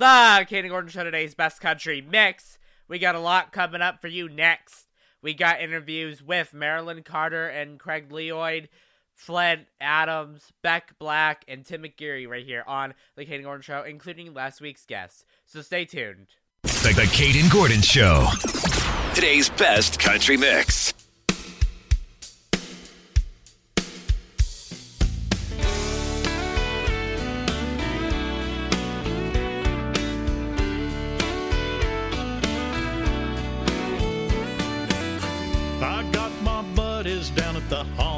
the Kayden Gordon Show Today's Best Country Mix. We got a lot coming up for you next. We got interviews with Marilyn Carter and Craig Lloyd, Flint Adams, Beck Black, and Tim McGeary right here on The Kayden Gordon Show, including last week's guests. So stay tuned. The, the Kayden Gordon Show. Today's best country mix. the heart.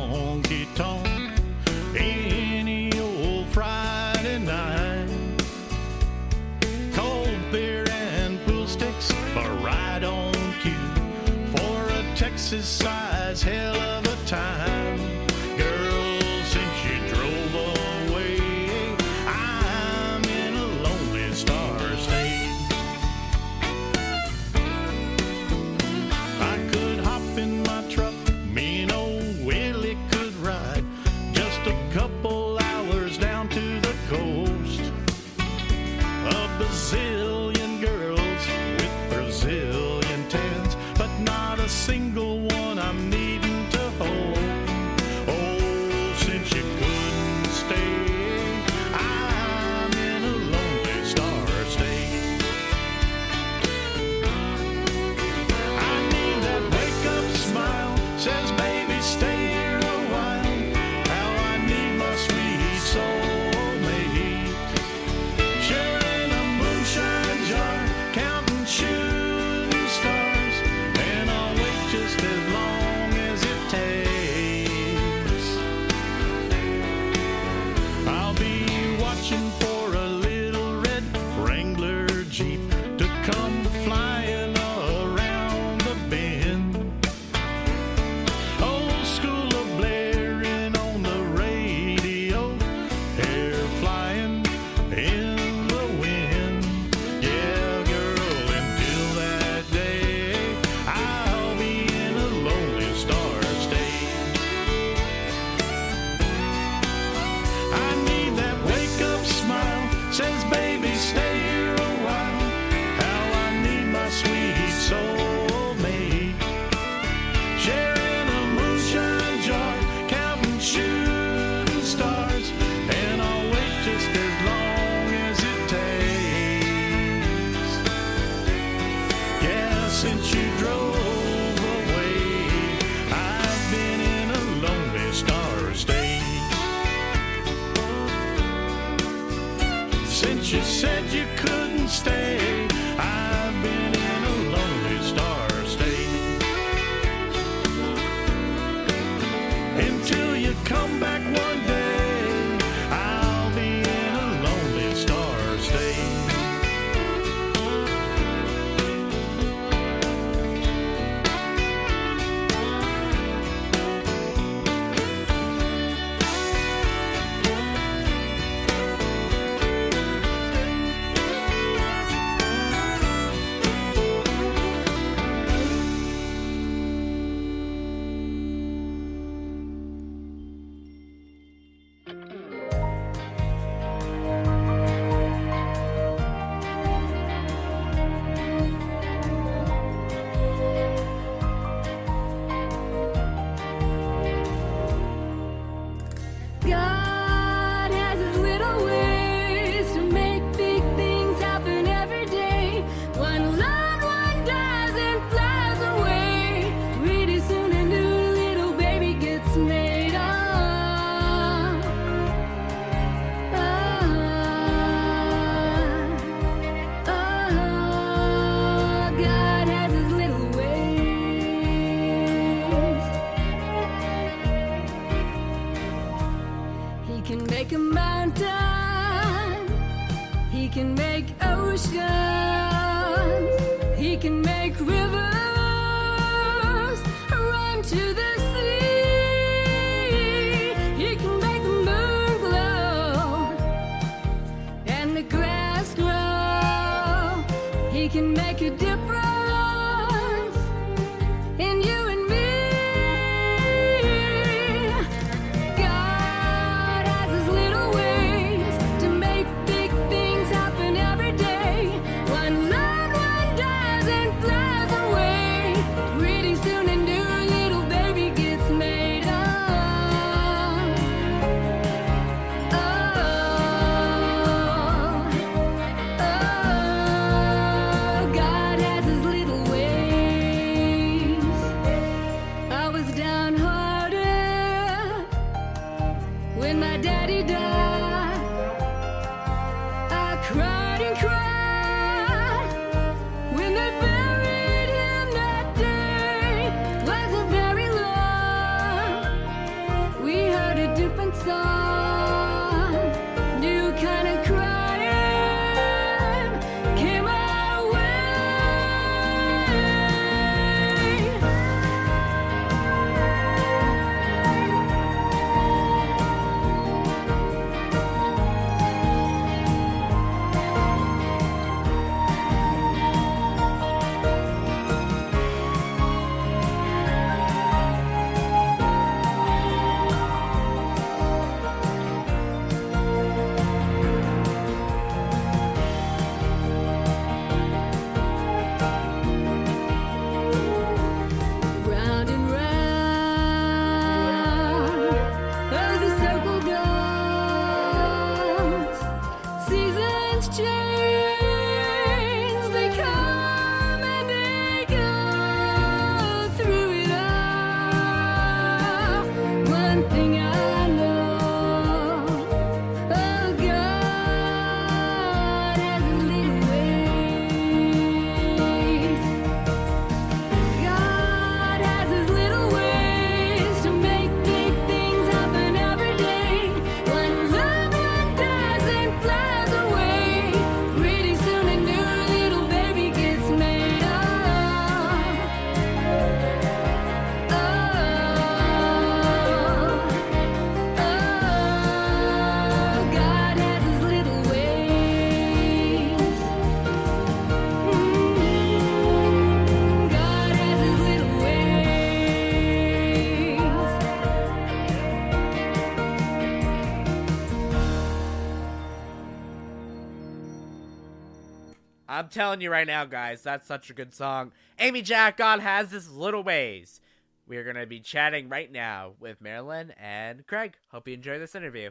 Telling you right now, guys, that's such a good song. Amy Jack God has his little ways. We're gonna be chatting right now with Marilyn and Craig. Hope you enjoy this interview.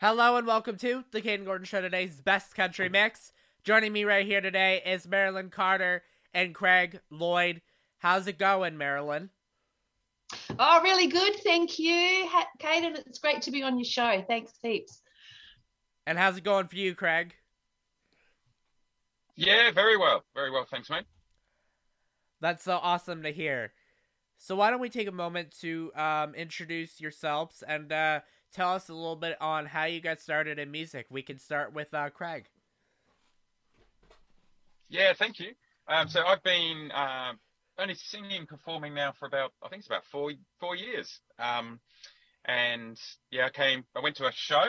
Hello and welcome to the Kayden Gordon Show today's best country mix. Joining me right here today is Marilyn Carter and Craig Lloyd. How's it going, Marilyn? Oh, really good. Thank you, Kayden. It's great to be on your show. Thanks heaps. And how's it going for you, Craig? Yeah, very well. Very well. Thanks, mate. That's so awesome to hear. So why don't we take a moment to um, introduce yourselves and uh, tell us a little bit on how you got started in music. We can start with uh, Craig. Yeah, thank you. Um, so I've been um, only singing, and performing now for about, I think it's about four four years. Um, and yeah, I came, I went to a show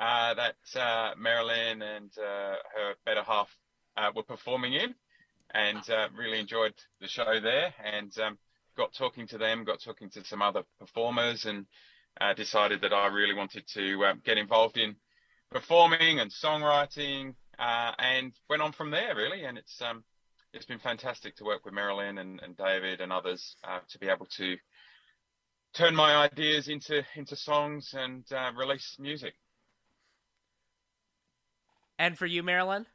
uh, that uh, Marilyn and uh, her better half uh, were performing in, and uh, really enjoyed the show there. And um, got talking to them, got talking to some other performers, and uh, decided that I really wanted to um, get involved in performing and songwriting, uh, and went on from there really. And it's um, it's been fantastic to work with Marilyn and, and David and others uh, to be able to turn my ideas into into songs and uh, release music. And for you, Marilyn?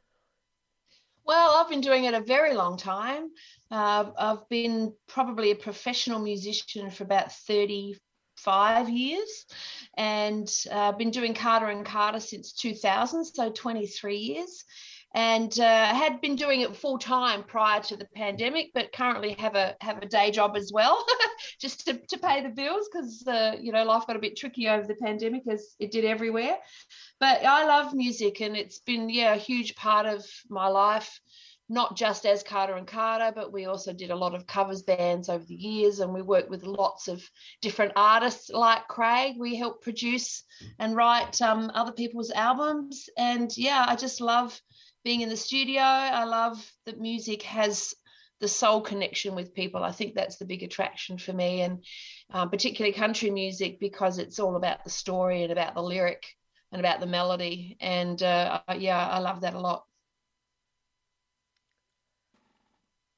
Well, I've been doing it a very long time. Uh, I've been probably a professional musician for about 35 years and I've uh, been doing Carter and Carter since 2000, so 23 years. And uh, had been doing it full time prior to the pandemic, but currently have a have a day job as well, just to, to pay the bills because uh, you know life got a bit tricky over the pandemic as it did everywhere. But I love music and it's been yeah a huge part of my life not just as Carter and Carter but we also did a lot of covers bands over the years and we worked with lots of different artists like Craig. We help produce and write um, other people's albums. And yeah I just love being in the studio I love that music has the soul connection with people I think that's the big attraction for me and um, particularly country music because it's all about the story and about the lyric and about the melody. And uh, yeah, I love that a lot.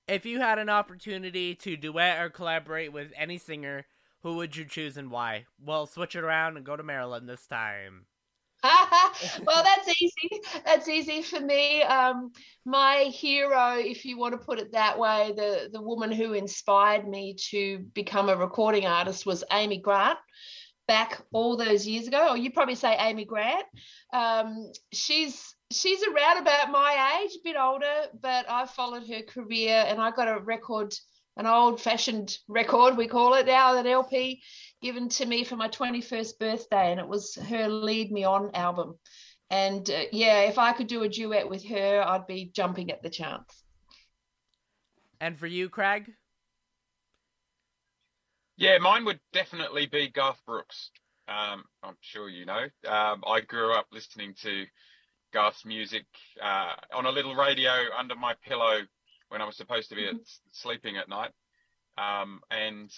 If you had an opportunity to duet or collaborate with any singer, who would you choose and why? Well, switch it around and go to Marilyn this time. well, that's easy. That's easy for me. Um, my hero, if you want to put it that way, the the woman who inspired me to become a recording artist was Amy Grant back all those years ago, or you probably say Amy Grant. Um, she's she's around about my age, a bit older, but I followed her career and I got a record, an old fashioned record, we call it now, an LP given to me for my 21st birthday, and it was her Lead Me On album. And uh, yeah, if I could do a duet with her, I'd be jumping at the chance. And for you, Craig? Yeah, mine would definitely be Garth Brooks. Um, I'm sure you know. Um, I grew up listening to Garth's music uh, on a little radio under my pillow when I was supposed to be at, sleeping at night, um, and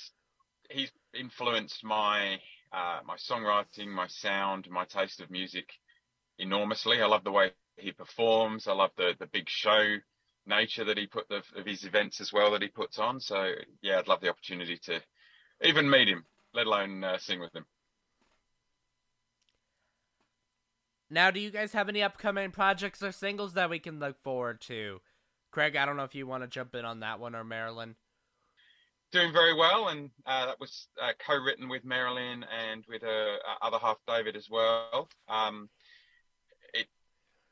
he's influenced my uh, my songwriting, my sound, my taste of music enormously. I love the way he performs. I love the the big show nature that he put the, of his events as well that he puts on. So yeah, I'd love the opportunity to even meet him, let alone uh, sing with him. Now, do you guys have any upcoming projects or singles that we can look forward to? Craig, I don't know if you want to jump in on that one or Marilyn. Doing very well, and uh, that was uh, co-written with Marilyn and with her uh, other half, David, as well. Um, it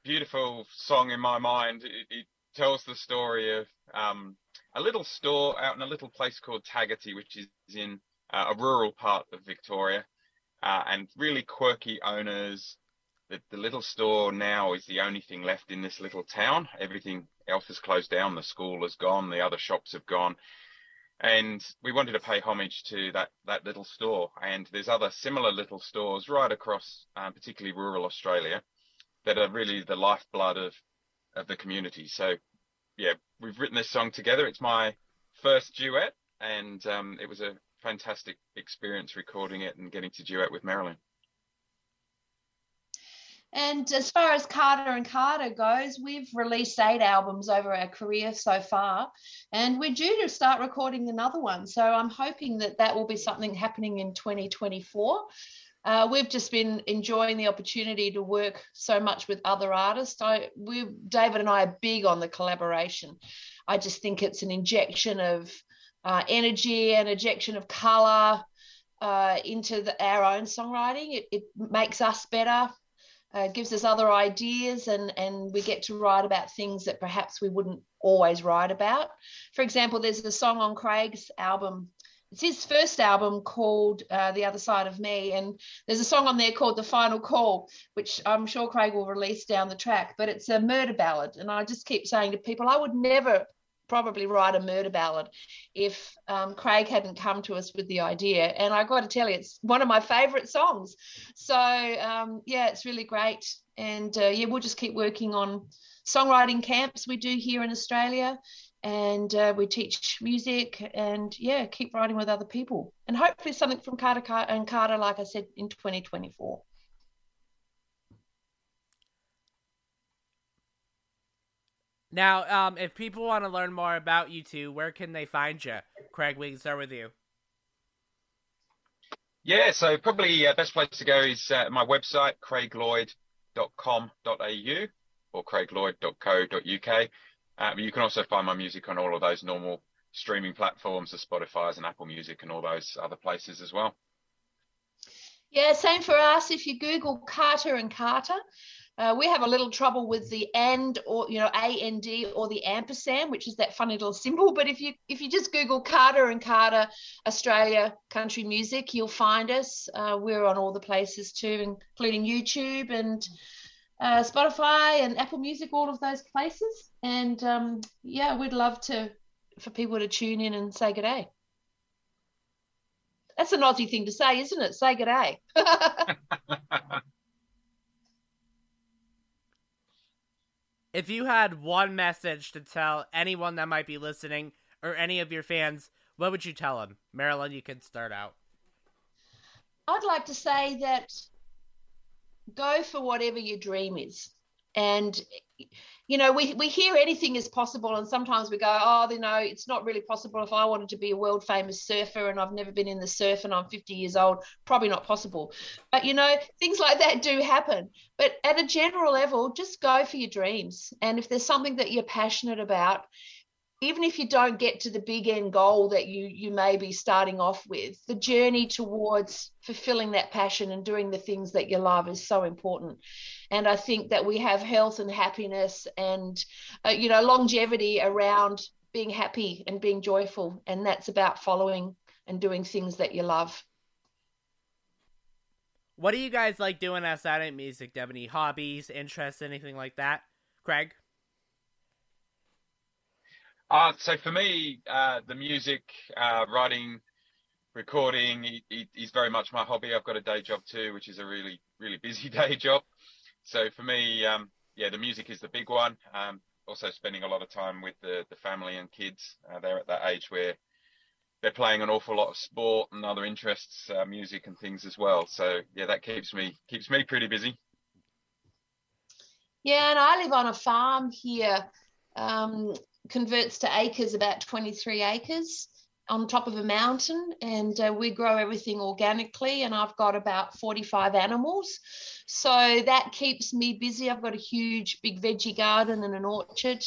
beautiful song in my mind. It, it tells the story of um, a little store out in a little place called Tagaty, which is in uh, a rural part of Victoria, uh, and really quirky owners. The, the little store now is the only thing left in this little town. Everything else has closed down. The school has gone. The other shops have gone. And we wanted to pay homage to that, that little store. And there's other similar little stores right across, um, particularly rural Australia, that are really the lifeblood of, of the community. So yeah, we've written this song together. It's my first duet, and um, it was a fantastic experience recording it and getting to duet with Marilyn. And as far as Carter and Carter goes, we've released eight albums over our career so far, and we're due to start recording another one. So I'm hoping that that will be something happening in 2024. Uh, we've just been enjoying the opportunity to work so much with other artists. I, we, David and I are big on the collaboration. I just think it's an injection of uh, energy, an injection of color uh, into the, our own songwriting. It, it makes us better uh, gives us other ideas and, and we get to write about things that perhaps we wouldn't always write about. For example, there's a song on Craig's album. It's his first album called uh, The Other Side of Me. And there's a song on there called The Final Call, which I'm sure Craig will release down the track. But it's a murder ballad. And I just keep saying to people, I would never probably write a murder ballad if um, Craig hadn't come to us with the idea. And I got to tell you, it's one of my favourite songs. So um, yeah, it's really great. And uh, yeah, we'll just keep working on songwriting camps we do here in Australia. And uh, we teach music and yeah, keep writing with other people. And hopefully something from Carter and Carter, like I said, in 2024. Now, um, if people want to learn more about you two, where can they find you? Craig, we can start with you. Yeah, so probably uh, best place to go is uh, my website, craiglloyd.com.au or craiglloyd.co.uk. Um, you can also find my music on all of those normal streaming platforms, the Spotify's and Apple Music and all those other places as well. Yeah, same for us. If you Google Carter and Carter, uh, we have a little trouble with the and or you know and or the ampersand, which is that funny little symbol. But if you if you just Google Carter and Carter Australia country music, you'll find us. Uh, we're on all the places too, including YouTube and uh, Spotify and Apple Music, all of those places. And um, yeah, we'd love to for people to tune in and say good day. That's an Aussie thing to say, isn't it? Say good day. if you had one message to tell anyone that might be listening or any of your fans, what would you tell them? Marilyn, you can start out. I'd like to say that go for whatever your dream is. And you know, we, we hear anything is possible, and sometimes we go, oh, you know, it's not really possible. If I wanted to be a world famous surfer and I've never been in the surf and I'm 50 years old, probably not possible. But you know, things like that do happen. But at a general level, just go for your dreams. And if there's something that you're passionate about, even if you don't get to the big end goal that you you may be starting off with the journey towards fulfilling that passion and doing the things that you love is so important. And i think that we have health and happiness and uh, you know longevity around being happy and being joyful. And that's about following and doing things that you love. What do you guys like doing outside of music? Do you have any hobbies interests anything like that? Craig uh, so for me, uh, the music, uh, writing, recording is very much my hobby. I've got a day job too, which is a really, really busy day job. So for me, um, yeah, the music is the big one. Um, also spending a lot of time with the, the family and kids. Uh, they're at that age where they're playing an awful lot of sport and other interests, uh, music and things as well. So yeah, that keeps me keeps me pretty busy. Yeah, and I live on a farm here um, converts to acres about 23 acres on top of a mountain. And uh, we grow everything organically and i've got about 45 animals. So that keeps me busy. I've got a huge big veggie garden and an orchard.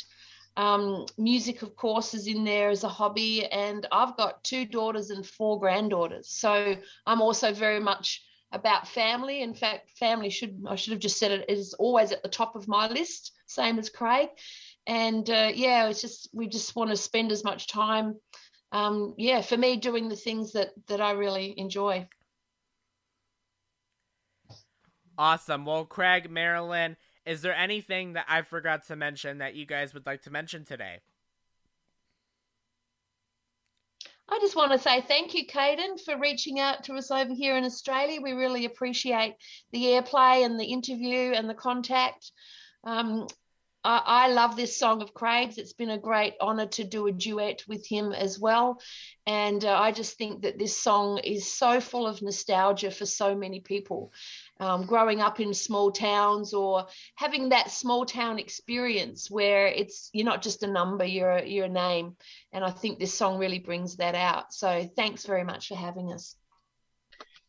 Um, music of course is in there as a hobby. And i've got two daughters and four granddaughters. So i'm also very much about family. In fact family should i should have just said it is always at the top of my list same as craig and uh, yeah it's just we just want to spend as much time um, yeah for me doing the things that that i really enjoy awesome well craig marilyn is there anything that i forgot to mention that you guys would like to mention today I just want to say thank you, Kayden, for reaching out to us over here in Australia. We really appreciate the airplay and the interview and the contact. Um, I, I love this song of Craig's. It's been a great honor to do a duet with him as well. And uh, I just think that this song is so full of nostalgia for so many people. um, growing up in small towns or having that small town experience where it's you're not just a number, you're a, you're a name. And I think this song really brings that out. So thanks very much for having us.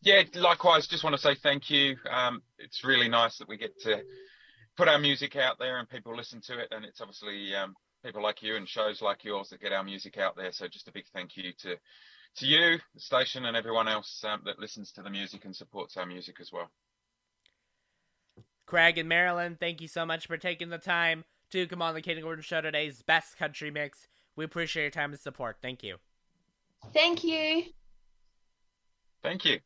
Yeah, likewise. Just want to say thank you. Um, it's really nice that we get to put our music out there and people listen to it. And it's obviously um, people like you and shows like yours that get our music out there. So just a big thank you to to you, the station, and everyone else um, that listens to the music and supports our music as well. Craig and Marilyn, thank you so much for taking the time to come on the Kayden Gordon Show today's best country mix. We appreciate your time and support. Thank you. Thank you. Thank you.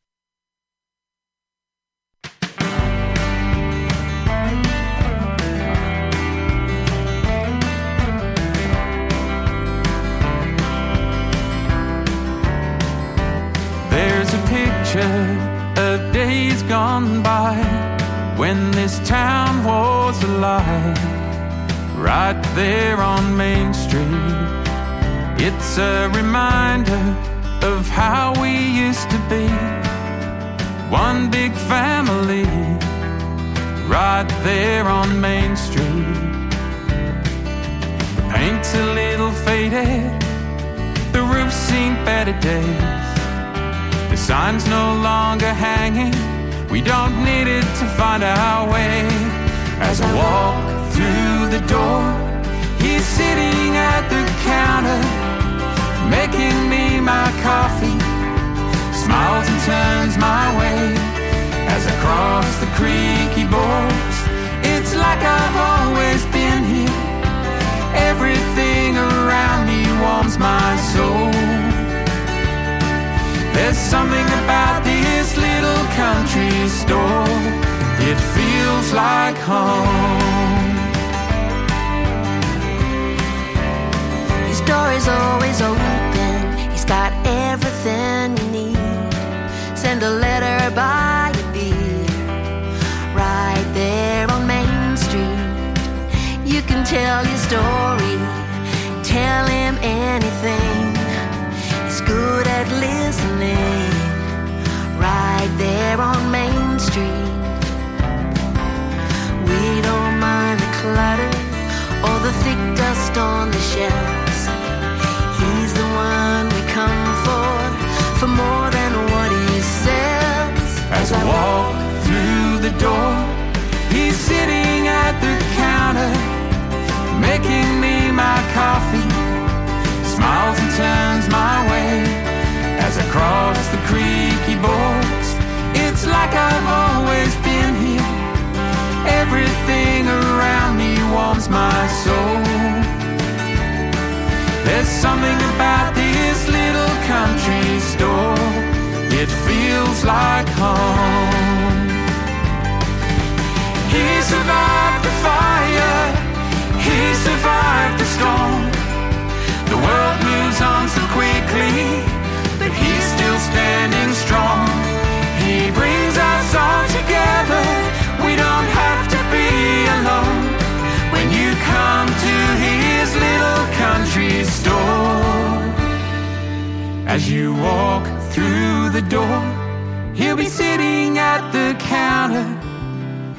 Gone by when this town was alive, right there on Main Street. It's a reminder of how we used to be. One big family, right there on Main Street. The paint's a little faded, the roof's seen better days. The sign's no longer hanging. We don't need it to find our way. As I walk through the door, he's sitting at the counter, making me my coffee. Smiles and turns my way. As I cross the creaky boards. It's like I've always been here. Everything around me warms my soul. There's something about this little country store. It feels like home. His door is always open. He's got everything you need. Send a letter by a beer. Right there on Main Street. You can tell your story. Tell him anything. Street. We don't mind the clutter or the thick dust on the shelves. He's the one we come for, for more than what he sells. As I walk through the door, he's sitting at the counter, making me my coffee. Smiles and turns my way as I cross the creek he boards. It's like I've always been here. Everything around me warms my soul. There's something about this little country store. It feels like home. He survived the fire. He survived the storm. The world moves on so quickly, but he's still standing strong. He brings us all together. We don't have to be alone when you come to his little country store. As you walk through the door, he'll be sitting at the counter,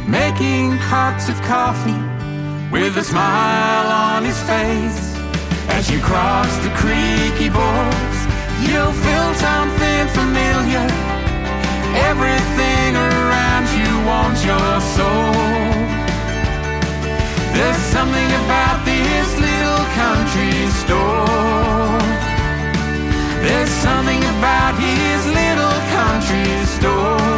making cups of coffee with a smile on his face. As you cross the creaky boards, you'll feel something familiar. Everything around you warms your soul. There's something about this little country store. There's something about his little country store.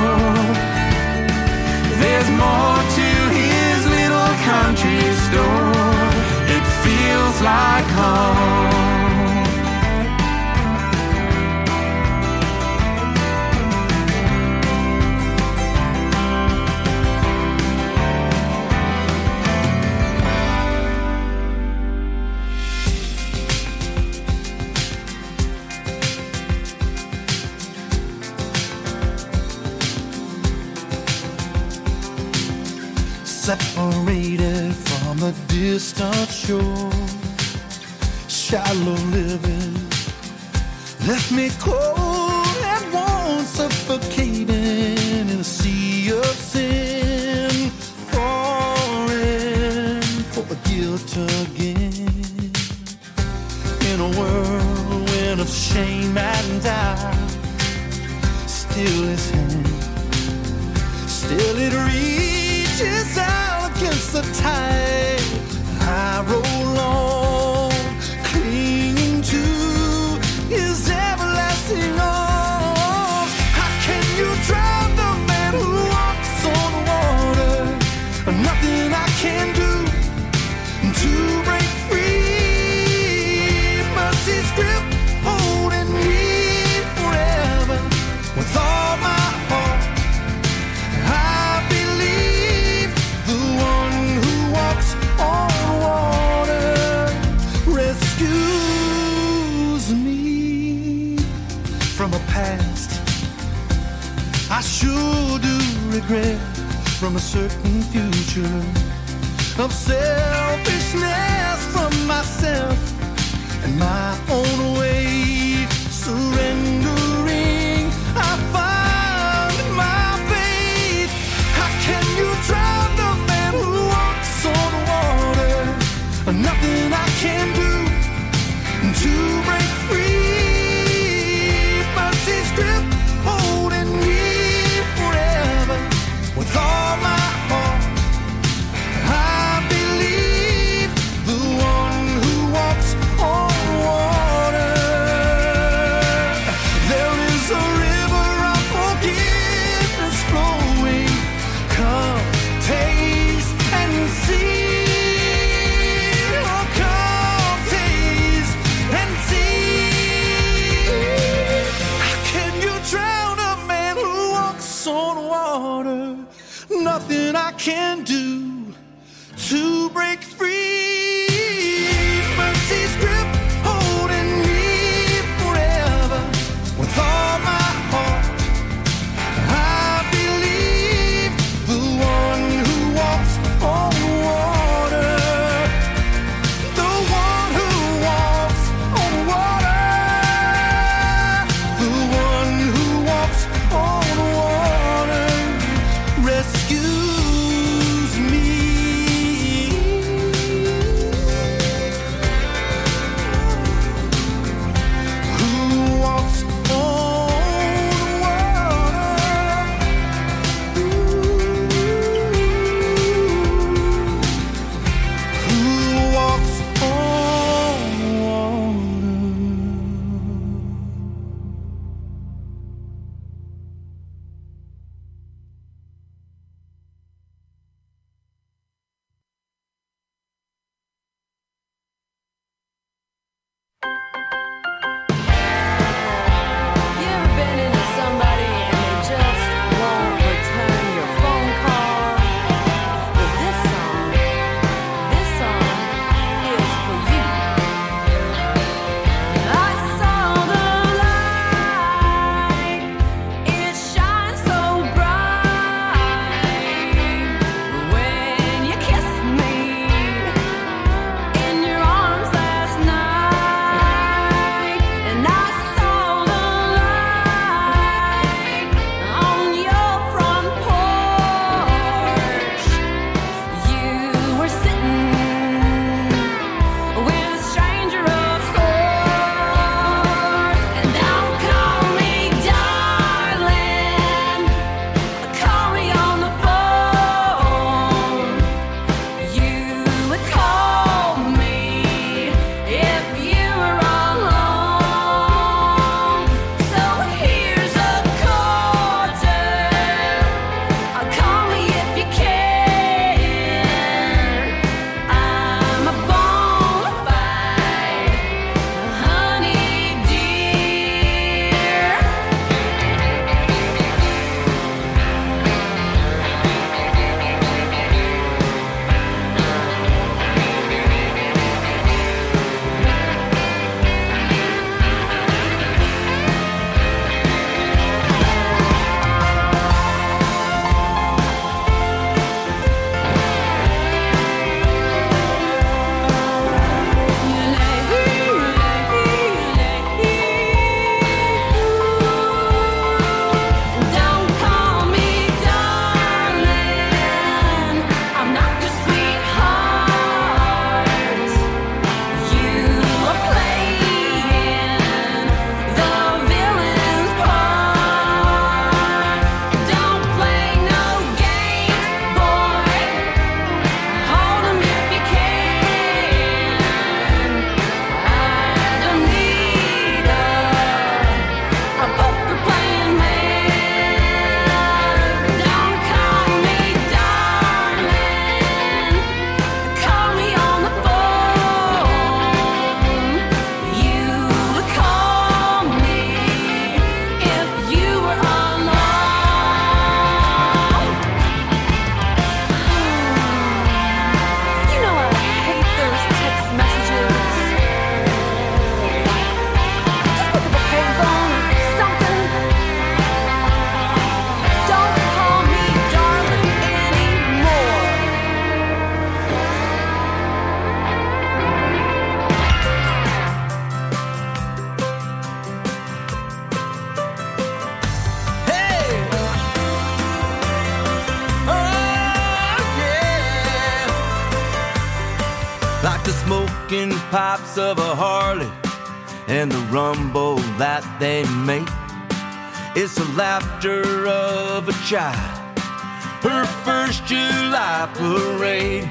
Her first July parade.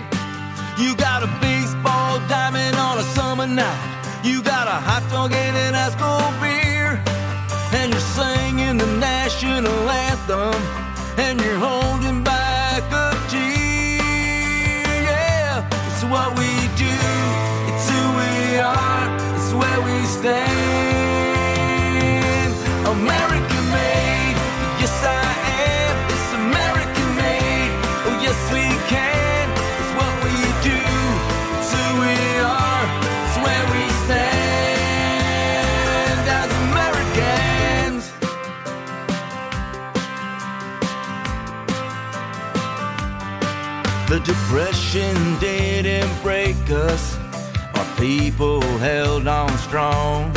You got a baseball diamond on a summer night. You got a hot dog and an ice cold depression didn't break us. Our people held on strong.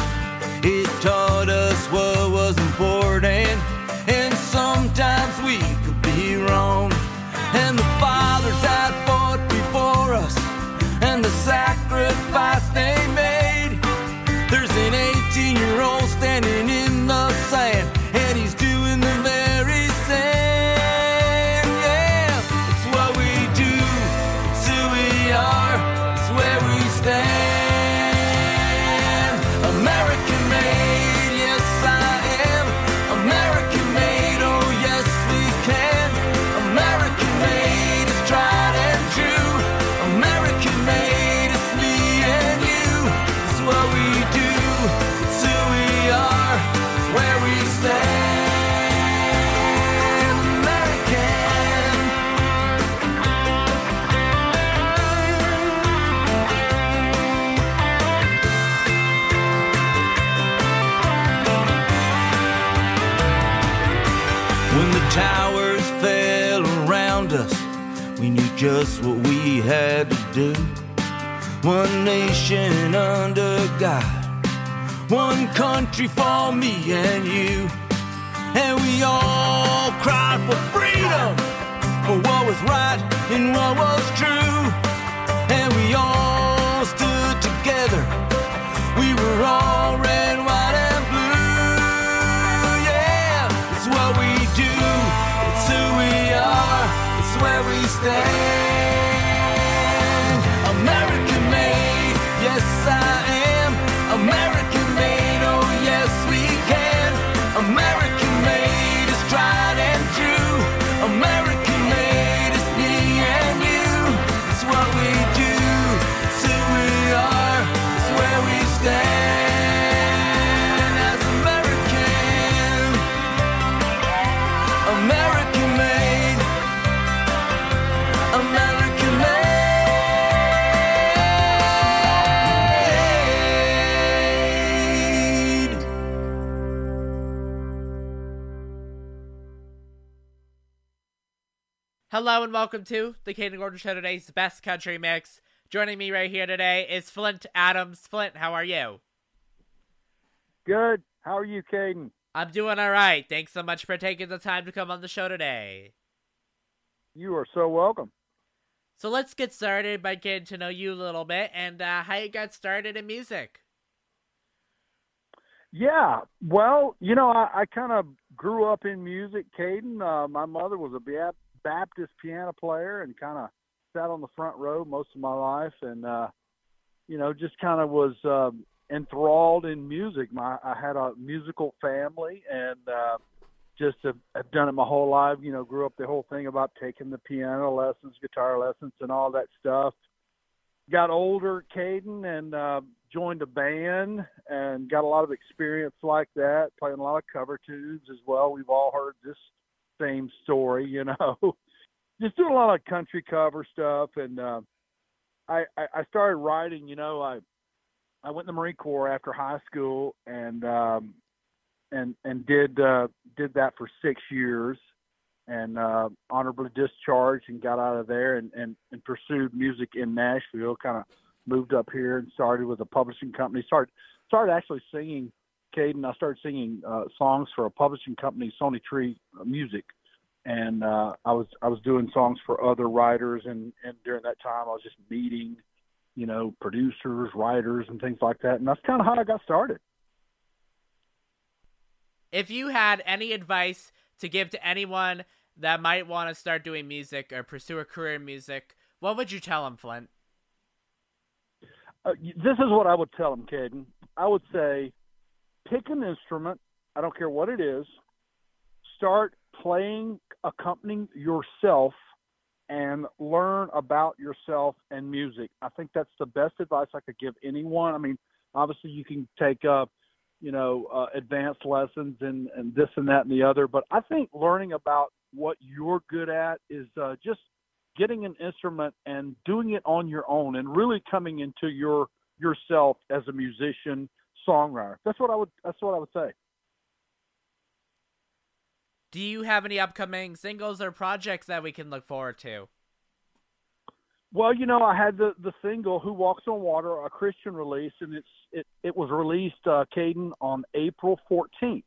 Do. One nation under God, one country for me and you. And we all cried for freedom, for what was right and what was true. Hello and welcome to the Kayden Gordon Show today's best country mix. Joining me right here today is Flint Adams. Flint, how are you? Good. How are you, Kayden? I'm doing all right. Thanks so much for taking the time to come on the show today. You are so welcome. So let's get started by getting to know you a little bit and uh, how you got started in music. Yeah. Well, you know, I, I kind of grew up in music, Kayden. Uh, my mother was a Baptist piano player and kind of sat on the front row most of my life, and uh, you know, just kind of was uh, enthralled in music. My I had a musical family, and uh, just have, have done it my whole life. You know, grew up the whole thing about taking the piano lessons, guitar lessons, and all that stuff. Got older, Kayden, and uh, joined a band and got a lot of experience like that, playing a lot of cover tunes as well. We've all heard this same story, you know. Just doing a lot of country cover stuff, and uh, I, I started writing. You know, I I went in the Marine Corps after high school, and um, and and did uh, did that for six years, and uh, honorably discharged and got out of there and and, and pursued music in Nashville. Kind of moved up here and started with a publishing company. started started actually singing. Kayden, I started singing uh, songs for a publishing company, Sony Tree Music, and uh, I was I was doing songs for other writers, and and during that time I was just meeting you know, producers, writers, and things like that. And that's kind of how I got started. If you had any advice to give to anyone that might want to start doing music or pursue a career in music, what would you tell them, Flint? Uh, this is what I would tell them, Kayden. I would say, pick an instrument. I don't care what it is. Start playing, accompanying yourself, and learn about yourself and music. I think that's the best advice I could give anyone. I mean, obviously you can take uh, you know, uh, advanced lessons and and this and that and the other, but I think learning about what you're good at is uh, just getting an instrument and doing it on your own and really coming into your yourself as a musician songwriter. That's what I would that's what I would say. Do you have any upcoming singles or projects that we can look forward to? Well, you know, I had the the single "Who Walks on Water," a Christian release, and it's it it was released, uh, Kayden, on April 14th.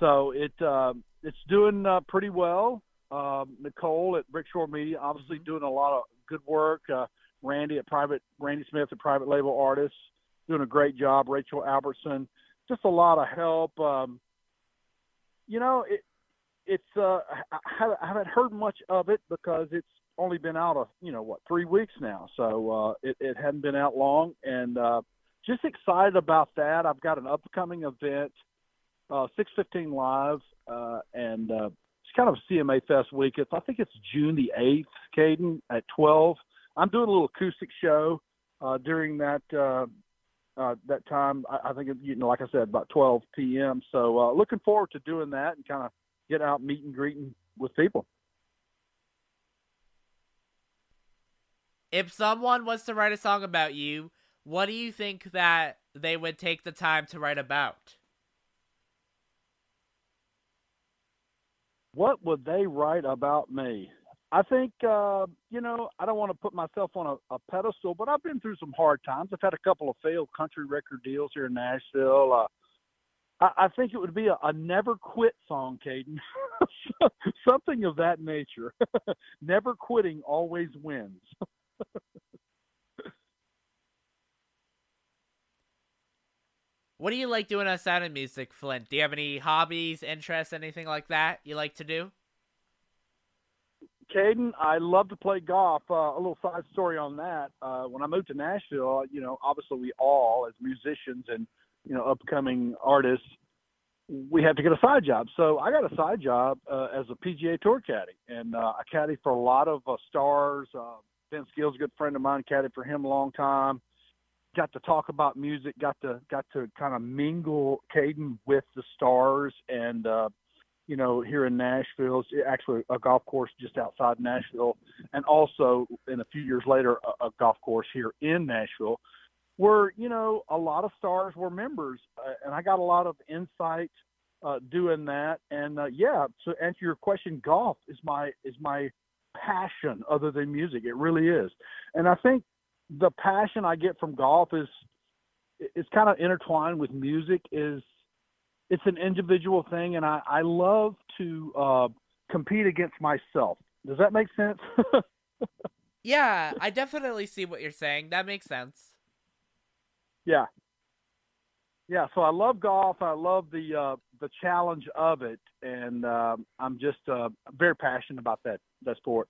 So it uh, it's doing uh, pretty well. Uh, Nicole at Brickshore Media, obviously doing a lot of good work. Uh, Randy at Private Randy Smith at Private Label Artists, doing a great job. Rachel Albertson, just a lot of help. Um, you know, it it's uh, I haven't, heard much of it because it's only been out a you know what three weeks now, so uh, it it hadn't been out long, and uh, just excited about that. I've got an upcoming event, uh, six fifteen live, uh, and uh, it's kind of CMA Fest week. It's I think it's June the eighth, Kayden at twelve. I'm doing a little acoustic show uh, during that uh, uh, that time. I, I think it, you know, like I said, about 12 p.m. So uh, looking forward to doing that and kind of get out meet and greeting with people. If someone was to write a song about you, what do you think that they would take the time to write about? What would they write about me? I think, uh, you know, I don't want to put myself on a, a pedestal, but I've been through some hard times. I've had a couple of failed country record deals here in Nashville. Uh, I, I think it would be a, a never quit song, Kayden. Something of that nature. never quitting always wins. What do you like doing outside of music, Flint? Do you have any hobbies, interests, anything like that you like to do? Kayden, I love to play golf. Uh, a little side story on that. Uh, when I moved to Nashville, you know, obviously we all, as musicians and you know, upcoming artists, we have to get a side job. So I got a side job uh, as a PGA Tour caddy, and uh, I caddy for a lot of uh, stars. Uh, Vince Gill's a good friend of mine, caddy for him a long time. Got to talk about music. Got to got to kind of mingle Kayden with the stars, and uh, you know, here in Nashville, it's actually a golf course just outside Nashville, and also in a few years later, a, a golf course here in Nashville, where you know a lot of stars were members, uh, and I got a lot of insight uh, doing that. And uh, yeah, to answer your question, golf is my is my passion other than music. It really is, and I think the passion I get from golf is it's kind of intertwined with music. Is it's an individual thing, and I I love to uh, compete against myself. Does that make sense? Yeah, I definitely see what you're saying. That makes sense. Yeah. Yeah, so I love golf. I love the uh, the challenge of it, and uh, I'm just uh, very passionate about that that sport.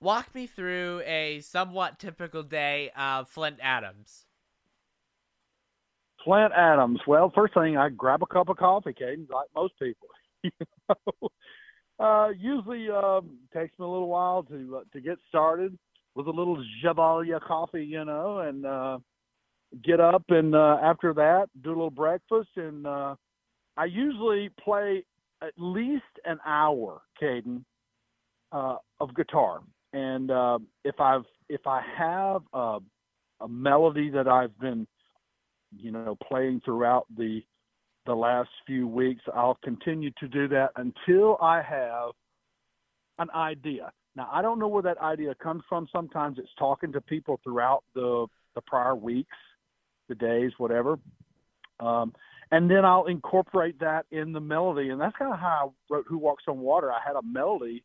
Walk me through a somewhat typical day of Flint Adams. Flint Adams. Well, first thing I grab a cup of coffee, Kayden, like most people. you know? uh, usually um, takes me a little while to uh, to get started with a little Javalia coffee, you know, and uh, get up and uh, after that do a little breakfast and uh, I usually play at least an hour, Kayden, uh, of guitar. And uh, if I've if I have a, a melody that I've been, you know, playing throughout the the last few weeks, I'll continue to do that until I have an idea. Now I don't know where that idea comes from. Sometimes it's talking to people throughout the the prior weeks, the days, whatever. Um, and then I'll incorporate that in the melody, and that's kind of how I wrote "Who Walks on Water." I had a melody,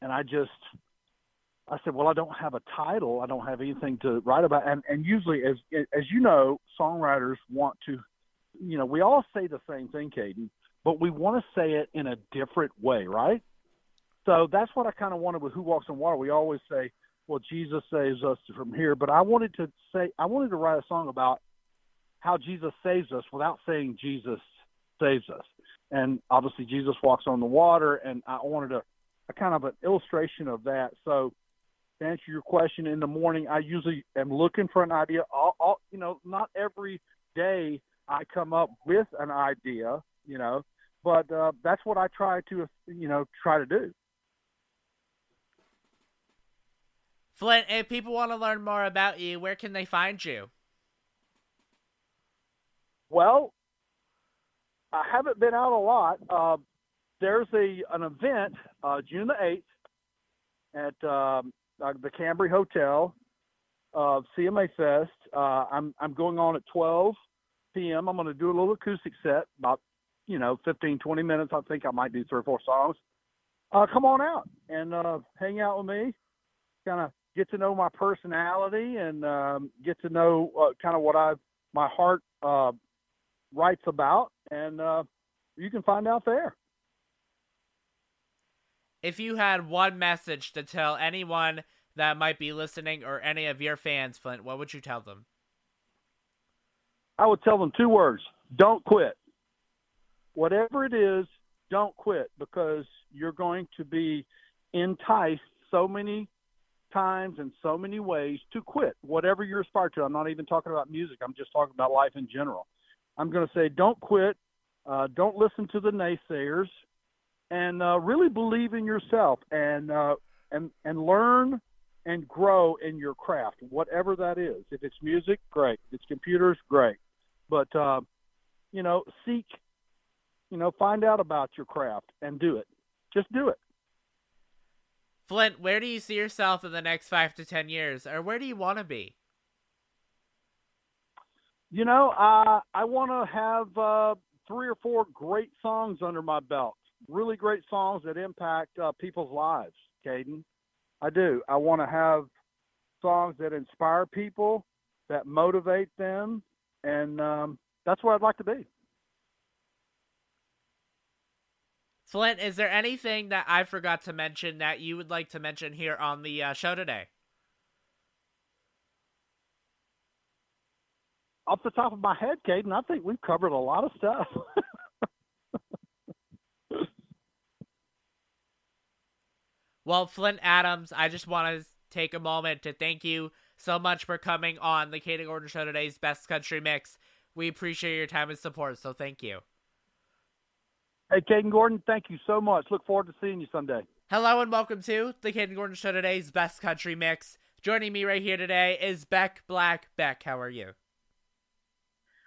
and I just I said, well, I don't have a title. I don't have anything to write about. And and usually, as as you know, songwriters want to, you know, we all say the same thing, Kayden, but we want to say it in a different way, right? So that's what I kind of wanted with Who Walks on Water. We always say, well, Jesus saves us from here, but I wanted to say, I wanted to write a song about how Jesus saves us without saying Jesus saves us. And obviously, Jesus walks on the water, and I wanted a, a kind of an illustration of that. So to answer your question, in the morning, I usually am looking for an idea. I'll, I'll, you know, not every day I come up with an idea, you know, but uh, that's what I try to, you know, try to do. Flint, if people want to learn more about you, where can they find you? Well, I haven't been out a lot. Uh, there's a an event uh, June the eighth at um, uh, the Cambria Hotel of CMA Fest. Uh, I'm I'm going on at 12 p.m. I'm going to do a little acoustic set, about you know 15 20 minutes. I think I might do three or four songs. Uh, come on out and uh, hang out with me. Kind of get to know my personality and um, get to know uh, kind of what I my heart uh, writes about, and uh, you can find out there. If you had one message to tell anyone that might be listening or any of your fans, Flint, what would you tell them? I would tell them two words: don't quit. Whatever it is, don't quit because you're going to be enticed so many times in so many ways to quit whatever you're aspired to. I'm not even talking about music. I'm just talking about life in general. I'm going to say, don't quit. Uh, don't listen to the naysayers, and uh, really believe in yourself, and uh, and and learn and grow in your craft, whatever that is. If it's music, great. If it's computers, great. But uh, you know, seek, you know, find out about your craft and do it. Just do it. Flint, where do you see yourself in the next five to ten years, or where do you want to be? You know, uh, I want to have uh, three or four great songs under my belt. Really great songs that impact uh, people's lives, Kayden. I do. I want to have songs that inspire people, that motivate them, and um, that's where I'd like to be. Flint, is there anything that I forgot to mention that you would like to mention here on the uh, show today? Off the top of my head, Kayden, I think we've covered a lot of stuff. Well, Flint Adams, I just want to take a moment to thank you so much for coming on the Kayden Gordon Show today's Best Country Mix. We appreciate your time and support, so thank you. hey, Kayden Gordon, thank you so much. Look forward to seeing you someday. Hello and welcome to the Kayden Gordon Show today's Best Country Mix. Joining me right here today is Beck Black. Beck, how are you?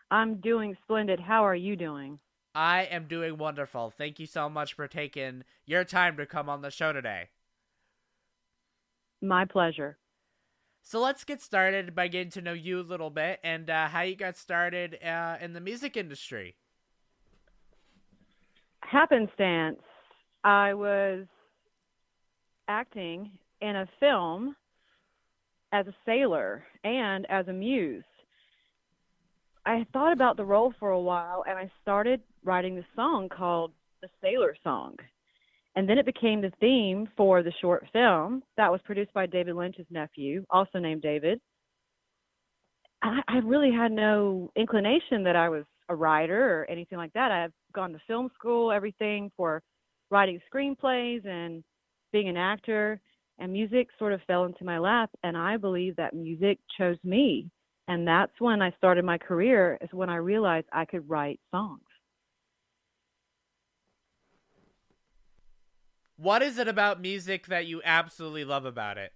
I'm doing splendid. How are you doing? I am doing wonderful. Thank you so much for taking your time to come on the show today. My pleasure. So let's get started by getting to know you a little bit and uh, how you got started uh, in the music industry. Happenstance. I was acting in a film as a sailor and as a muse. I thought about the role for a while and I started writing this song called The Sailor Song. And then it became the theme for the short film that was produced by David Lynch's nephew, also named David. I, I really had no inclination that I was a writer or anything like that. I've gone to film school, everything for writing screenplays and being an actor, and music sort of fell into my lap. And I believe that music chose me. And that's when I started my career, is when I realized I could write songs. What is it about music that you absolutely love about it?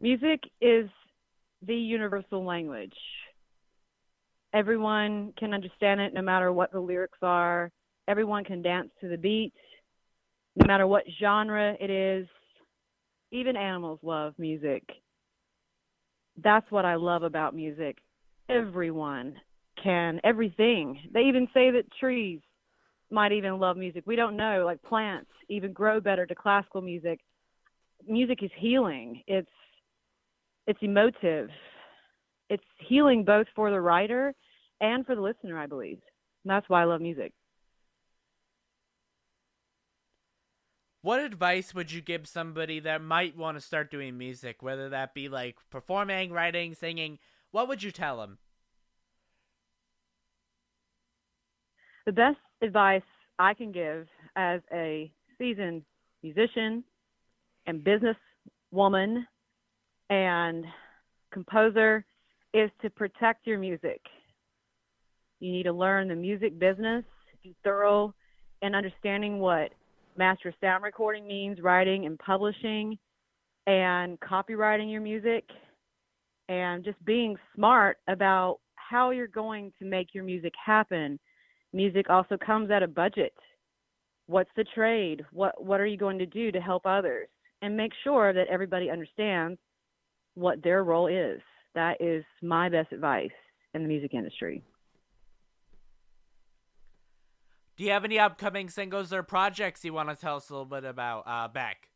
Music is the universal language. Everyone can understand it no matter what the lyrics are. Everyone can dance to the beat, no matter what genre it is. Even animals love music. That's what I love about music. Everyone can, everything. They even say that trees might even love music. We don't know, like plants even grow better to classical music. music is healing. It's it's emotive. It's healing both for the writer and for the listener, I believe. And that's why I love music. What advice would you give somebody that might want to start doing music, whether that be like performing, writing, singing? What would you tell them? The best advice I can give as a seasoned musician and businesswoman and composer is to protect your music. You need to learn the music business, be thorough in understanding what master sound recording means, writing and publishing, and copywriting your music, and just being smart about how you're going to make your music happen. Music also comes at a budget. What's the trade? What what are you going to do to help others? And make sure that everybody understands what their role is. That is my best advice in the music industry. Do you have any upcoming singles or projects you want to tell us a little bit about, uh, Beck?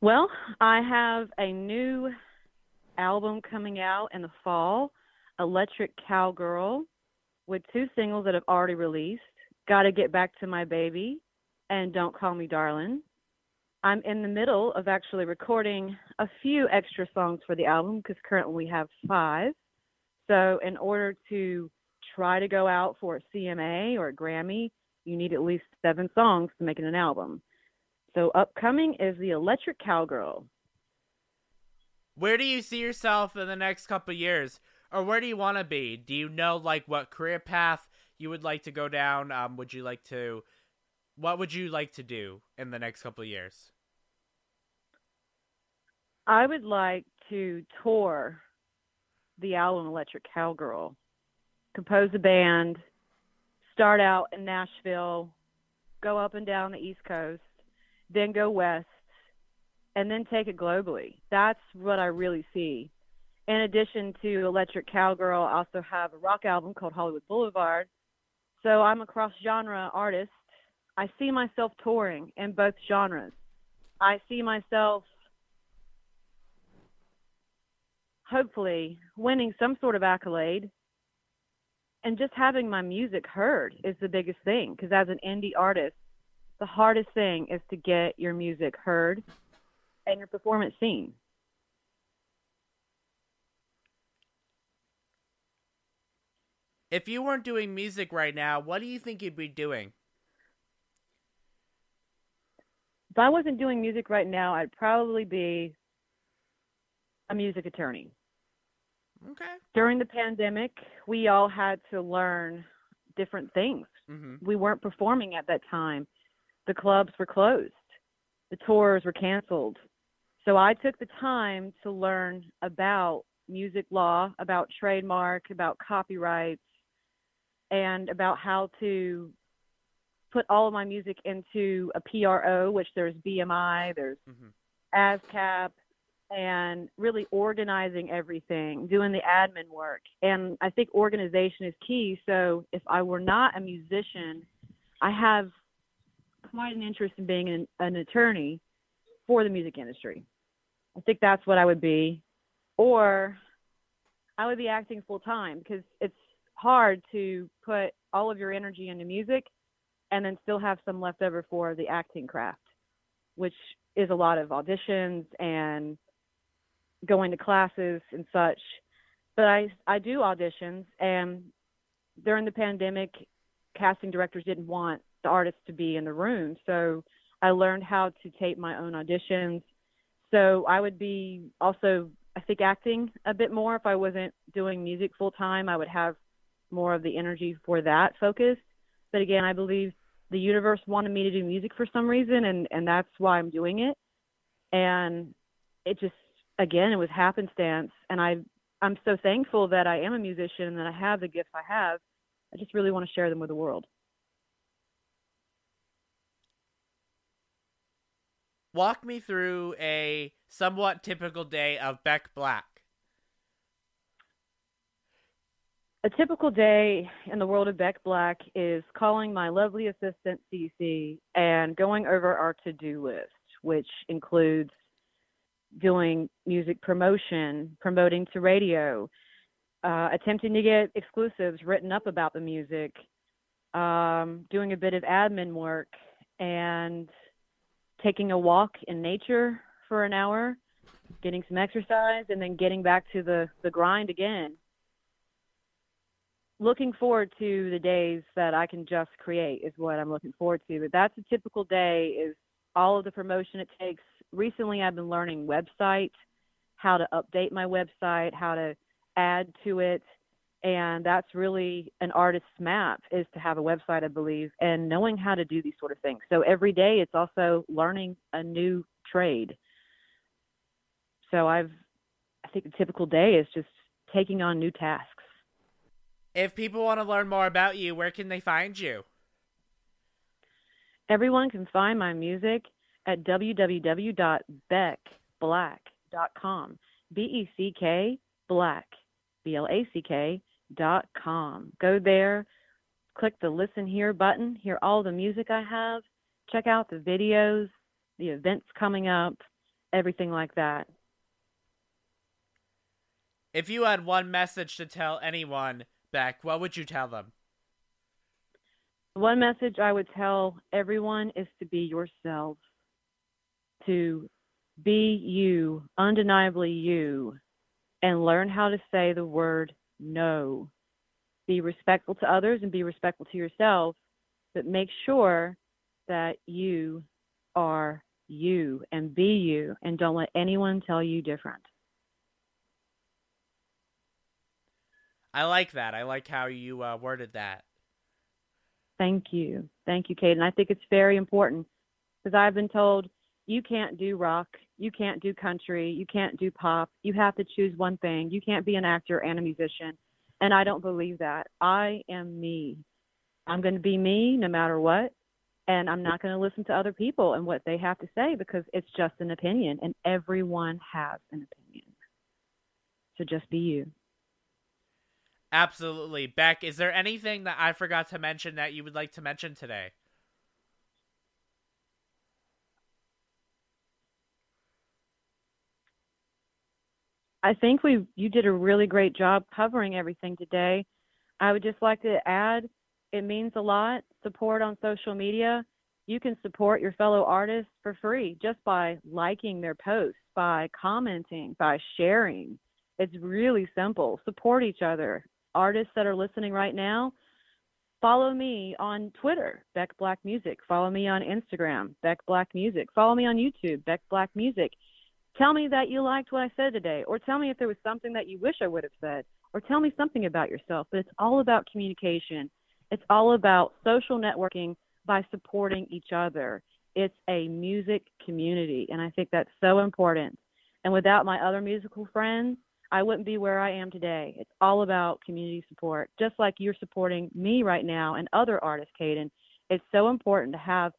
Well, I have a new album coming out in the fall, Electric Cowgirl, with two singles that have already released. Gotta Get Back to My Baby and Don't Call Me Darling. I'm in the middle of actually recording a few extra songs for the album because currently we have five. So, in order to try to go out for a CMA or a Grammy, you need at least seven songs to make it an album. So, upcoming is the Electric Cowgirl. Where do you see yourself in the next couple years, or where do you want to be? Do you know like what career path you would like to go down? Um, would you like to? What would you like to do in the next couple of years? I would like to tour the album Electric Cowgirl, compose a band, start out in Nashville, go up and down the East Coast, then go west, and then take it globally. That's what I really see. In addition to Electric Cowgirl, I also have a rock album called Hollywood Boulevard. So I'm a cross genre artist. I see myself touring in both genres. I see myself hopefully winning some sort of accolade and just having my music heard is the biggest thing because as an indie artist the hardest thing is to get your music heard and your performance seen If you weren't doing music right now, what do you think you'd be doing? if i wasn't doing music right now i'd probably be a music attorney Okay. during the pandemic we all had to learn different things Mm-hmm. we weren't performing at that time. The clubs were closed. The tours were canceled. So I took the time to learn about music law, about trademark, about copyrights, and about how to put all of my music into a PRO, which there's BMI, there's Mhm. ASCAP, and really organizing everything, doing the admin work. And I think organization is key. So if I were not a musician, I have quite an interest in being an, an attorney for the music industry. I think that's what I would be. Or I would be acting full time because it's hard to put all of your energy into music and then still have some left over for the acting craft, which is a lot of auditions and going to classes and such. But I I do auditions and during the pandemic casting directors didn't want the artists to be in the room. So I learned how to tape my own auditions. So I would be also I think acting a bit more if I wasn't doing music full time. I would have more of the energy for that focus. But again, I believe the universe wanted me to do music for some reason and and that's why I'm doing it. And it just again it was happenstance and I I'm so thankful that I am a musician and that I have the gifts I have. I just really want to share them with the world. Walk me through a somewhat typical day of Beck Black. A typical day in the world of Beck Black is calling my lovely assistant Cece and going over our to-do list. which includes doing music promotion, promoting to radio, uh, attempting to get exclusives written up about the music, um, doing a bit of admin work, and taking a walk in nature for an hour, getting some exercise, and then getting back to the, the grind again. Looking forward to the days that I can just create is what I'm looking forward to. But that's a typical day is all of the promotion it takes. Recently I've been learning website, how to update my website, how to add to it, and that's really an artist's map is to have a website i believe and knowing how to do these sort of things so every day it's also learning a new trade so i've i think the typical day is just taking on new tasks If people want to learn more about you, where can they find you? everyone can find my music at www.beckblack.com b-e-c-k black b-l-a-c-k dot com. Go there, click the listen here button, hear all the music I have, check out the videos, the events coming up, everything like that. If you had one message to tell anyone, Beck, what would you tell them? One message I would tell everyone is to be yourself, to be you, undeniably you, and learn how to say the word no. Be respectful to others and be respectful to yourself, but make sure that you are you and be you and don't let anyone tell you different. I like that. I like how you uh, worded that. Thank you. Thank you, Kate. And I think it's very important because I've been told you can't do rock, you can't do country, you can't do pop. You have to choose one thing. You can't be an actor and a musician. And I don't believe that. I am me. I'm going to be me no matter what. And I'm not going to listen to other people and what they have to say because it's just an opinion and everyone has an opinion. So just be you. Absolutely. Beck, is there anything that I forgot to mention that you would like to mention today? I think we you did a really great job covering everything today. I would just like to add it means a lot. Support on social media. You can support your fellow artists for free just by liking their posts, by commenting, by sharing. It's really simple. Support each other. Artists that are listening right now, follow me on Twitter, Beck Black Music. Follow me on Instagram, Beck Black Music. Follow me on YouTube, Beck Black Music. Tell me that you liked what I said today, or tell me if there was something that you wish I would have said, or tell me something about yourself. But it's all about communication. It's all about social networking by supporting each other. It's a music community, and I think that's so important. And without my other musical friends, I wouldn't be where I am today. It's all about community support. Just like you're supporting me right now and other artists, Kayden, it's so important to have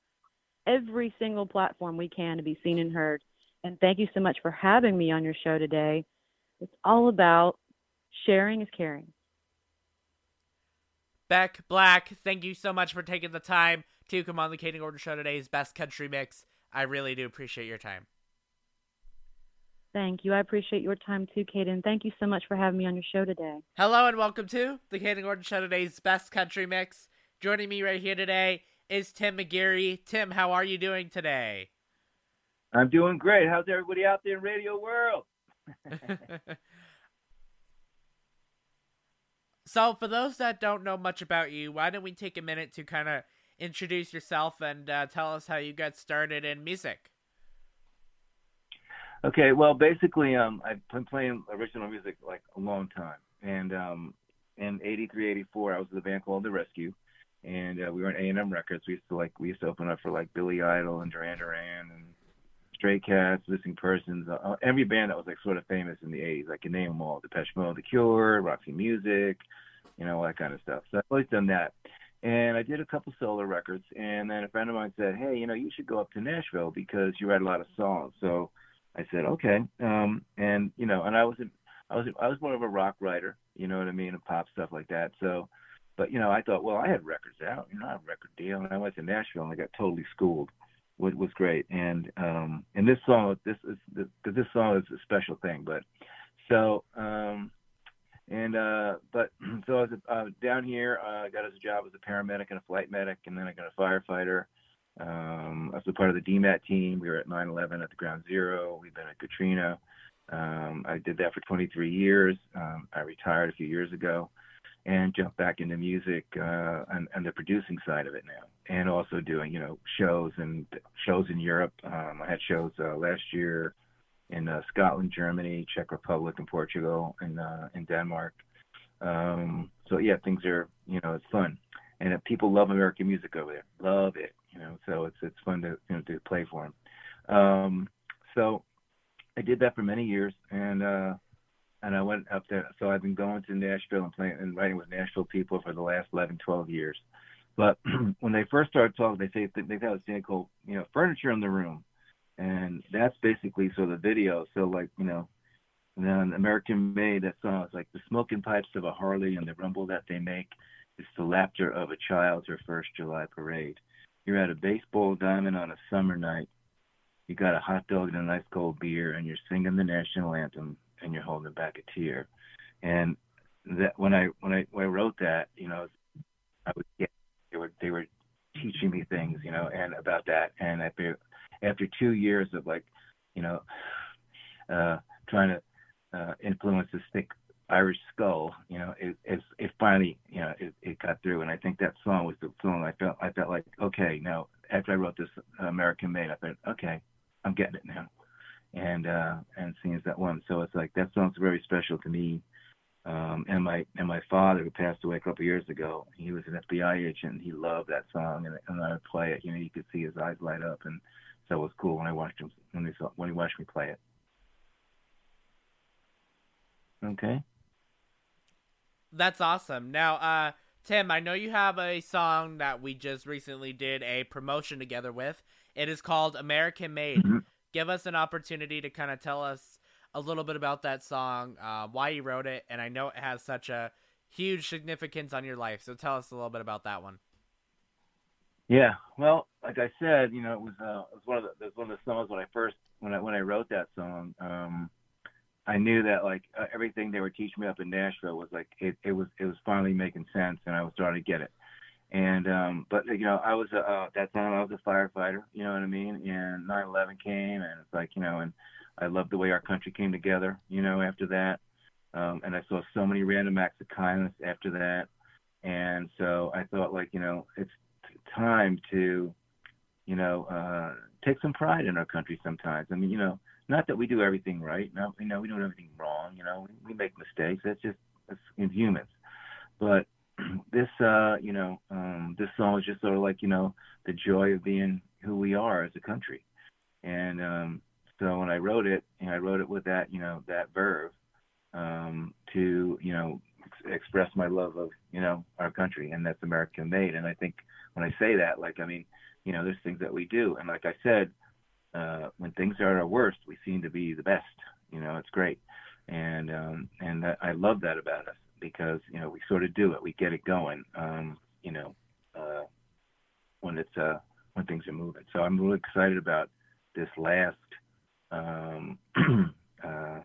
every single platform we can to be seen and heard. And thank you so much for having me on your show today. It's all about sharing is caring. Beck Black, thank you so much for taking the time to come on the Kayden Gordon Show today's Best Country Mix. I really do appreciate your time. Thank you. I appreciate your time too, Kayden. Thank you so much for having me on your show today. Hello and welcome to the Kayden Gordon Show today's Best Country Mix. Joining me right here today is Tim McGeary. Tim, how are you doing today? I'm doing great. How's everybody out there in radio world? so, for those that don't know much about you, why don't we take a minute to kind of introduce yourself and uh, tell us how you got started in music? Okay, well, basically, um, I've been playing original music like a long time, and um, in '83, '84, I was with a band called The Rescue, and uh, we were in A&M Records. We used to like we used to open up for like Billy Idol and Duran Duran and Stray Cats, Missing Persons, uh, every band that was like sort of famous in the '80s. I can name them all: Depeche Mode, The Cure, Roxy Music, you know, all that kind of stuff. So I've always done that. And I did a couple solo records, and then a friend of mine said, "Hey, you know, you should go up to Nashville because you write a lot of songs." So I said, "Okay." Um, and you know, and I was I was I was more of a rock writer, you know what I mean, and pop stuff like that. So, but you know, I thought, well, I had records out, you know, I had a record deal, and I went to Nashville and I got totally schooled. was, was great. And um, and this song, this is because this song is a special thing. But so um, and uh, but so I was uh, down here. Uh, I got as a job as a paramedic and a flight medic, and then I got a firefighter. Um, I was a part of the DMAT team. We were at 9/11 at the Ground Zero. We've been at Katrina. Um, I did that for 23 years. Um, I retired a few years ago and jumped back into music uh, and, and the producing side of it now, and also doing you know shows and shows in Europe. Um, I had shows uh, last year in uh, Scotland, Germany, Czech Republic, and Portugal, and uh, in Denmark. Um, so yeah, things are you know it's fun, and uh, people love American music over there, love it. You know, so it's it's fun to you know to play for them. Um, so I did that for many years, and uh, and I went up there. So I've been going to Nashville and playing and writing with Nashville people for the last 11, 12 years. But when they first started talking, they say they've a thing called you know furniture in the room, and that's basically so the video. So like you know, and then American Made that song is like the smoking pipes of a Harley and the rumble that they make. It's the laughter of a child's her first July parade. You're at a baseball diamond on a summer night. You got a hot dog and a nice cold beer, and you're singing the national anthem, and you're holding back a tear. And that when I when I when I wrote that, you know, I would get they were they were teaching me things, you know, and about that. And after after two years of like, you know, uh, trying to uh, influence this thick Irish skull, you know, it it, it finally, you know, it, it got through. And I think that song was the song I felt I felt like okay now after I wrote this American Made, I thought okay, I'm getting it now. And uh, and seeing that one, so it's like that song's very special to me. Um, and my and my father who passed away a couple of years ago, he was an FBI agent. and He loved that song, and, and I would play it. You know, you could see his eyes light up, and so it was cool when I watched him when he saw, when he watched me play it. Okay. That's awesome. Now, uh, Tim, I know you have a song that we just recently did a promotion together with. It is called American Made. Mm-hmm. Give us an opportunity to kind of tell us a little bit about that song, uh, why you wrote it, and I know it has such a huge significance on your life. So tell us a little bit about that one. Yeah, well, like I said, you know, it was uh, it was one of the it was one of the songs when I first when I when I wrote that song. Um, I knew that like uh, everything they were teaching me up in Nashville was like it it was it was finally making sense, and I was starting to get it. And um, but you know, I was uh, that time I was a firefighter, you know what I mean? And 9/11 came, and it's like you know, and I loved the way our country came together, you know, after that. Um, and I saw so many random acts of kindness after that. And so I thought, like, you know, it's time to, you know, uh, take some pride in our country sometimes. I mean, you know, not that we do everything right. No, you know, we don't do everything wrong. You know, we, we make mistakes. That's just that's in humans. But this, uh, you know, um, this song is just sort of like, you know, the joy of being who we are as a country. And um, so when I wrote it, and I wrote it with that, you know, that verve um, to, you know, ex- express my love of, you know, our country, and that's American made. And I think when I say that, like, I mean, you know, there's things that we do, and like I said, uh, when things are at our worst, we seem to be the best. You know, it's great, and um, and I love that about us because you know we sort of do it, we get it going. Um, you know, uh, when it's uh, when things are moving. So I'm really excited about this last um, uh,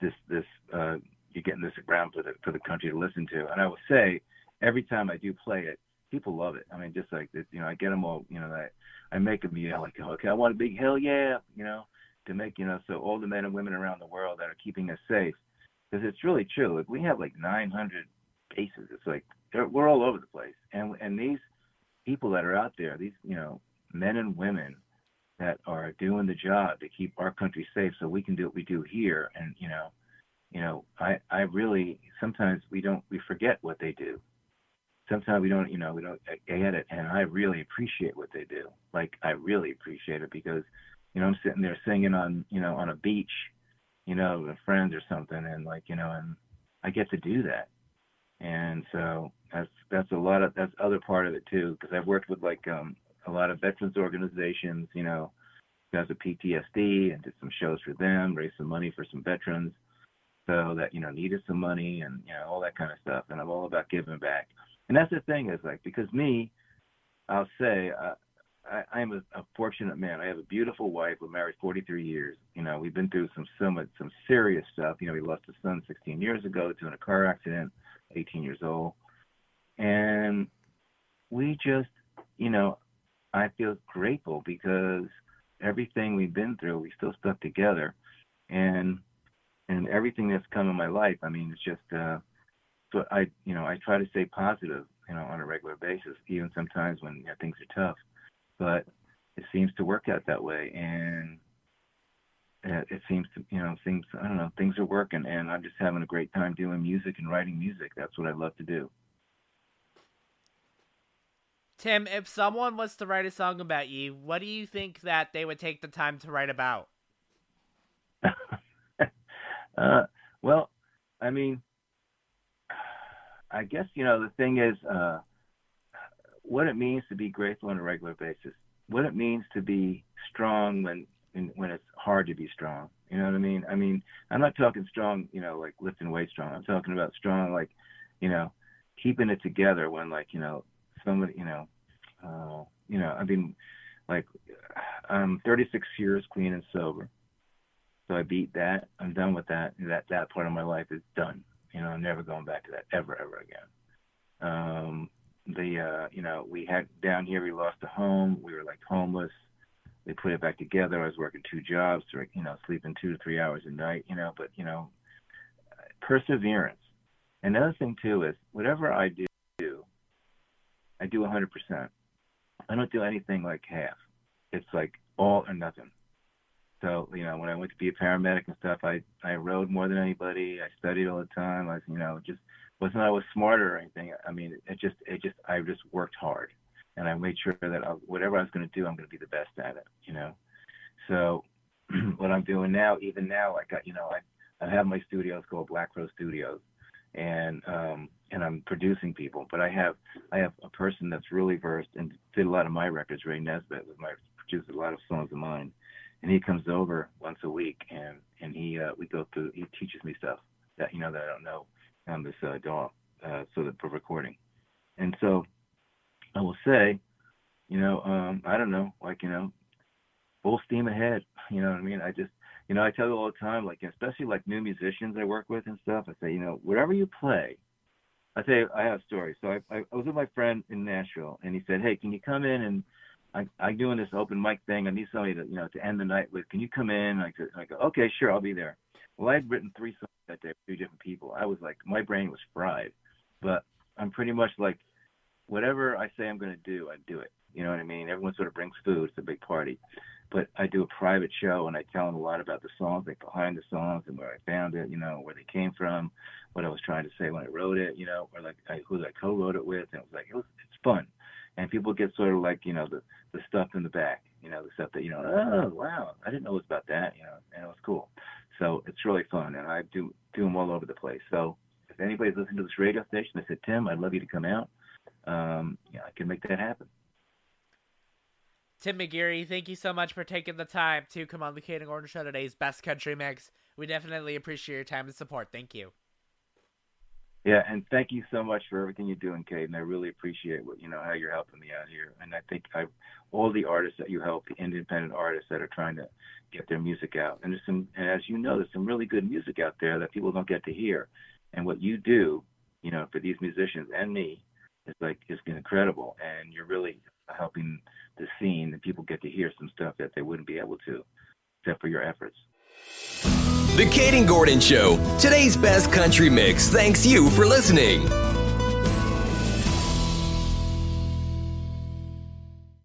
this this uh, you're getting this around for the for the country to listen to. And I will say, every time I do play it, people love it. I mean, just like this, you know, I get them all. You know, I I make them yell like, okay, I want a big hell yeah, you know, to make you know, so all the men and women around the world that are keeping us safe, because it's really true. Like we have like 900 bases. It's like we're all over the place, and and these people that are out there, these you know, men and women that are doing the job to keep our country safe so we can do what we do here and you know you know i i really sometimes we don't we forget what they do sometimes we don't you know we don't get it and i really appreciate what they do. Like i really appreciate it because you know i'm sitting there singing on you know on a beach you know with friends or something and like you know and i get to do that. And so that's that's a lot of that's other part of it too because i've worked with like um a lot of veterans organizations you know because of ptsd and did some shows for them raised some money for some veterans so that you know needed some money and you know all that kind of stuff and i'm all about giving back and that's the thing is like because me i'll say uh, I, I'm a, a fortunate man. I have a beautiful wife. We're married 43 years. You know, we've been through some some some serious stuff. You know, we lost a son 16 years ago to in a car accident, 18 years old, and we just, you know, I feel grateful because everything we've been through, we still stuck together, and and everything that's come in my life. I mean, it's just. uh so I, you know, I try to stay positive, you know, on a regular basis, even sometimes when you know, things are tough. But it seems to work out that way, and it, seems to, you know, things. I don't know, things are working, and I'm just having a great time doing music and writing music. That's what I love to do. Tim, if someone was to write a song about you, what do you think that they would take the time to write about? uh, well, I mean, I guess you know the thing is uh, what it means to be grateful on a regular basis. What it means to be strong when when it's hard to be strong. You know what I mean? I mean, I'm not talking strong, you know, like lifting weights strong. I'm talking about strong, like, you know, keeping it together when, like, you know, somebody, you know, uh, you know, I mean, like, I'm 36 years clean and sober, so I beat that. I'm done with that. That that part of my life is done. You know, I'm never going back to that ever, ever again. Um, the, uh, you know, we had down here, we lost a home. We were like homeless. They put it back together. I was working two jobs, you know, sleeping two to three hours a night, you know, but, you know, perseverance. Another thing, too, is whatever I do, I do 100%. I don't do anything like half. It's like all or nothing. So, you know, when I went to be a paramedic and stuff, I I rode more than anybody. I studied all the time. I, you know, just wasn't I was smarter or anything. I mean, it just it just I just worked hard, and I made sure that I, whatever I was going to do, I'm going to be the best at it. You know, so what I'm doing now, even now, I got you know, I I have my studios called Black Crow Studios, and um and I'm producing people. But I have I have a person that's really versed and did a lot of my records. Ray Nesbitt was my produced a lot of songs of mine and he comes over once a week and and he uh we go through he teaches me stuff that you know that I don't know on this uh DAW uh so that for recording. And so I will say, you know, um I don't know, like, you know, full steam ahead. You know what I mean? I just you know, I tell you all the time, like especially like new musicians I work with and stuff, I say, you know, whatever you play, I say I have a story. So I I was with my friend in Nashville and he said, Hey, can you come in and I, I'm doing this open mic thing. I need somebody to, you know, to end the night with. Can you come in? Said, I go, okay, sure, I'll be there. Well, I had written three songs that day, three different people. I was like, my brain was fried, but I'm pretty much like, whatever I say I'm going to do, I do it. You know what I mean? Everyone sort of brings food. It's a big party, but I do a private show and I tell them a lot about the songs, like behind the songs and where I found it, you know, where they came from, what I was trying to say when I wrote it, you know, or like I, who I co-wrote it with. And it was like, it was, it's fun and people get sort of like you know the the stuff in the back you know the stuff that you know oh wow i didn't know it was about that you know and it was cool so it's really fun and i do do them all over the place so if anybody's listening to this radio station they said tim i'd love you to come out um yeah i can make that happen Tim McGeary, thank you so much for taking the time to come on the Kayden Gordon Show today's Best Country Mix. We definitely appreciate your time and support. Thank you. Yeah, and thank you so much for everything you're doing, Kate. And I really appreciate what you know how you're helping me out here. And I think I, all the artists that you help, the independent artists that are trying to get their music out. And there's some, and as you know, there's some really good music out there that people don't get to hear. And what you do, you know, for these musicians and me, is like is incredible. And you're really helping the scene, and people get to hear some stuff that they wouldn't be able to, except for your efforts. The Kayden Gordon Show. Today's best country mix. Thanks you for listening.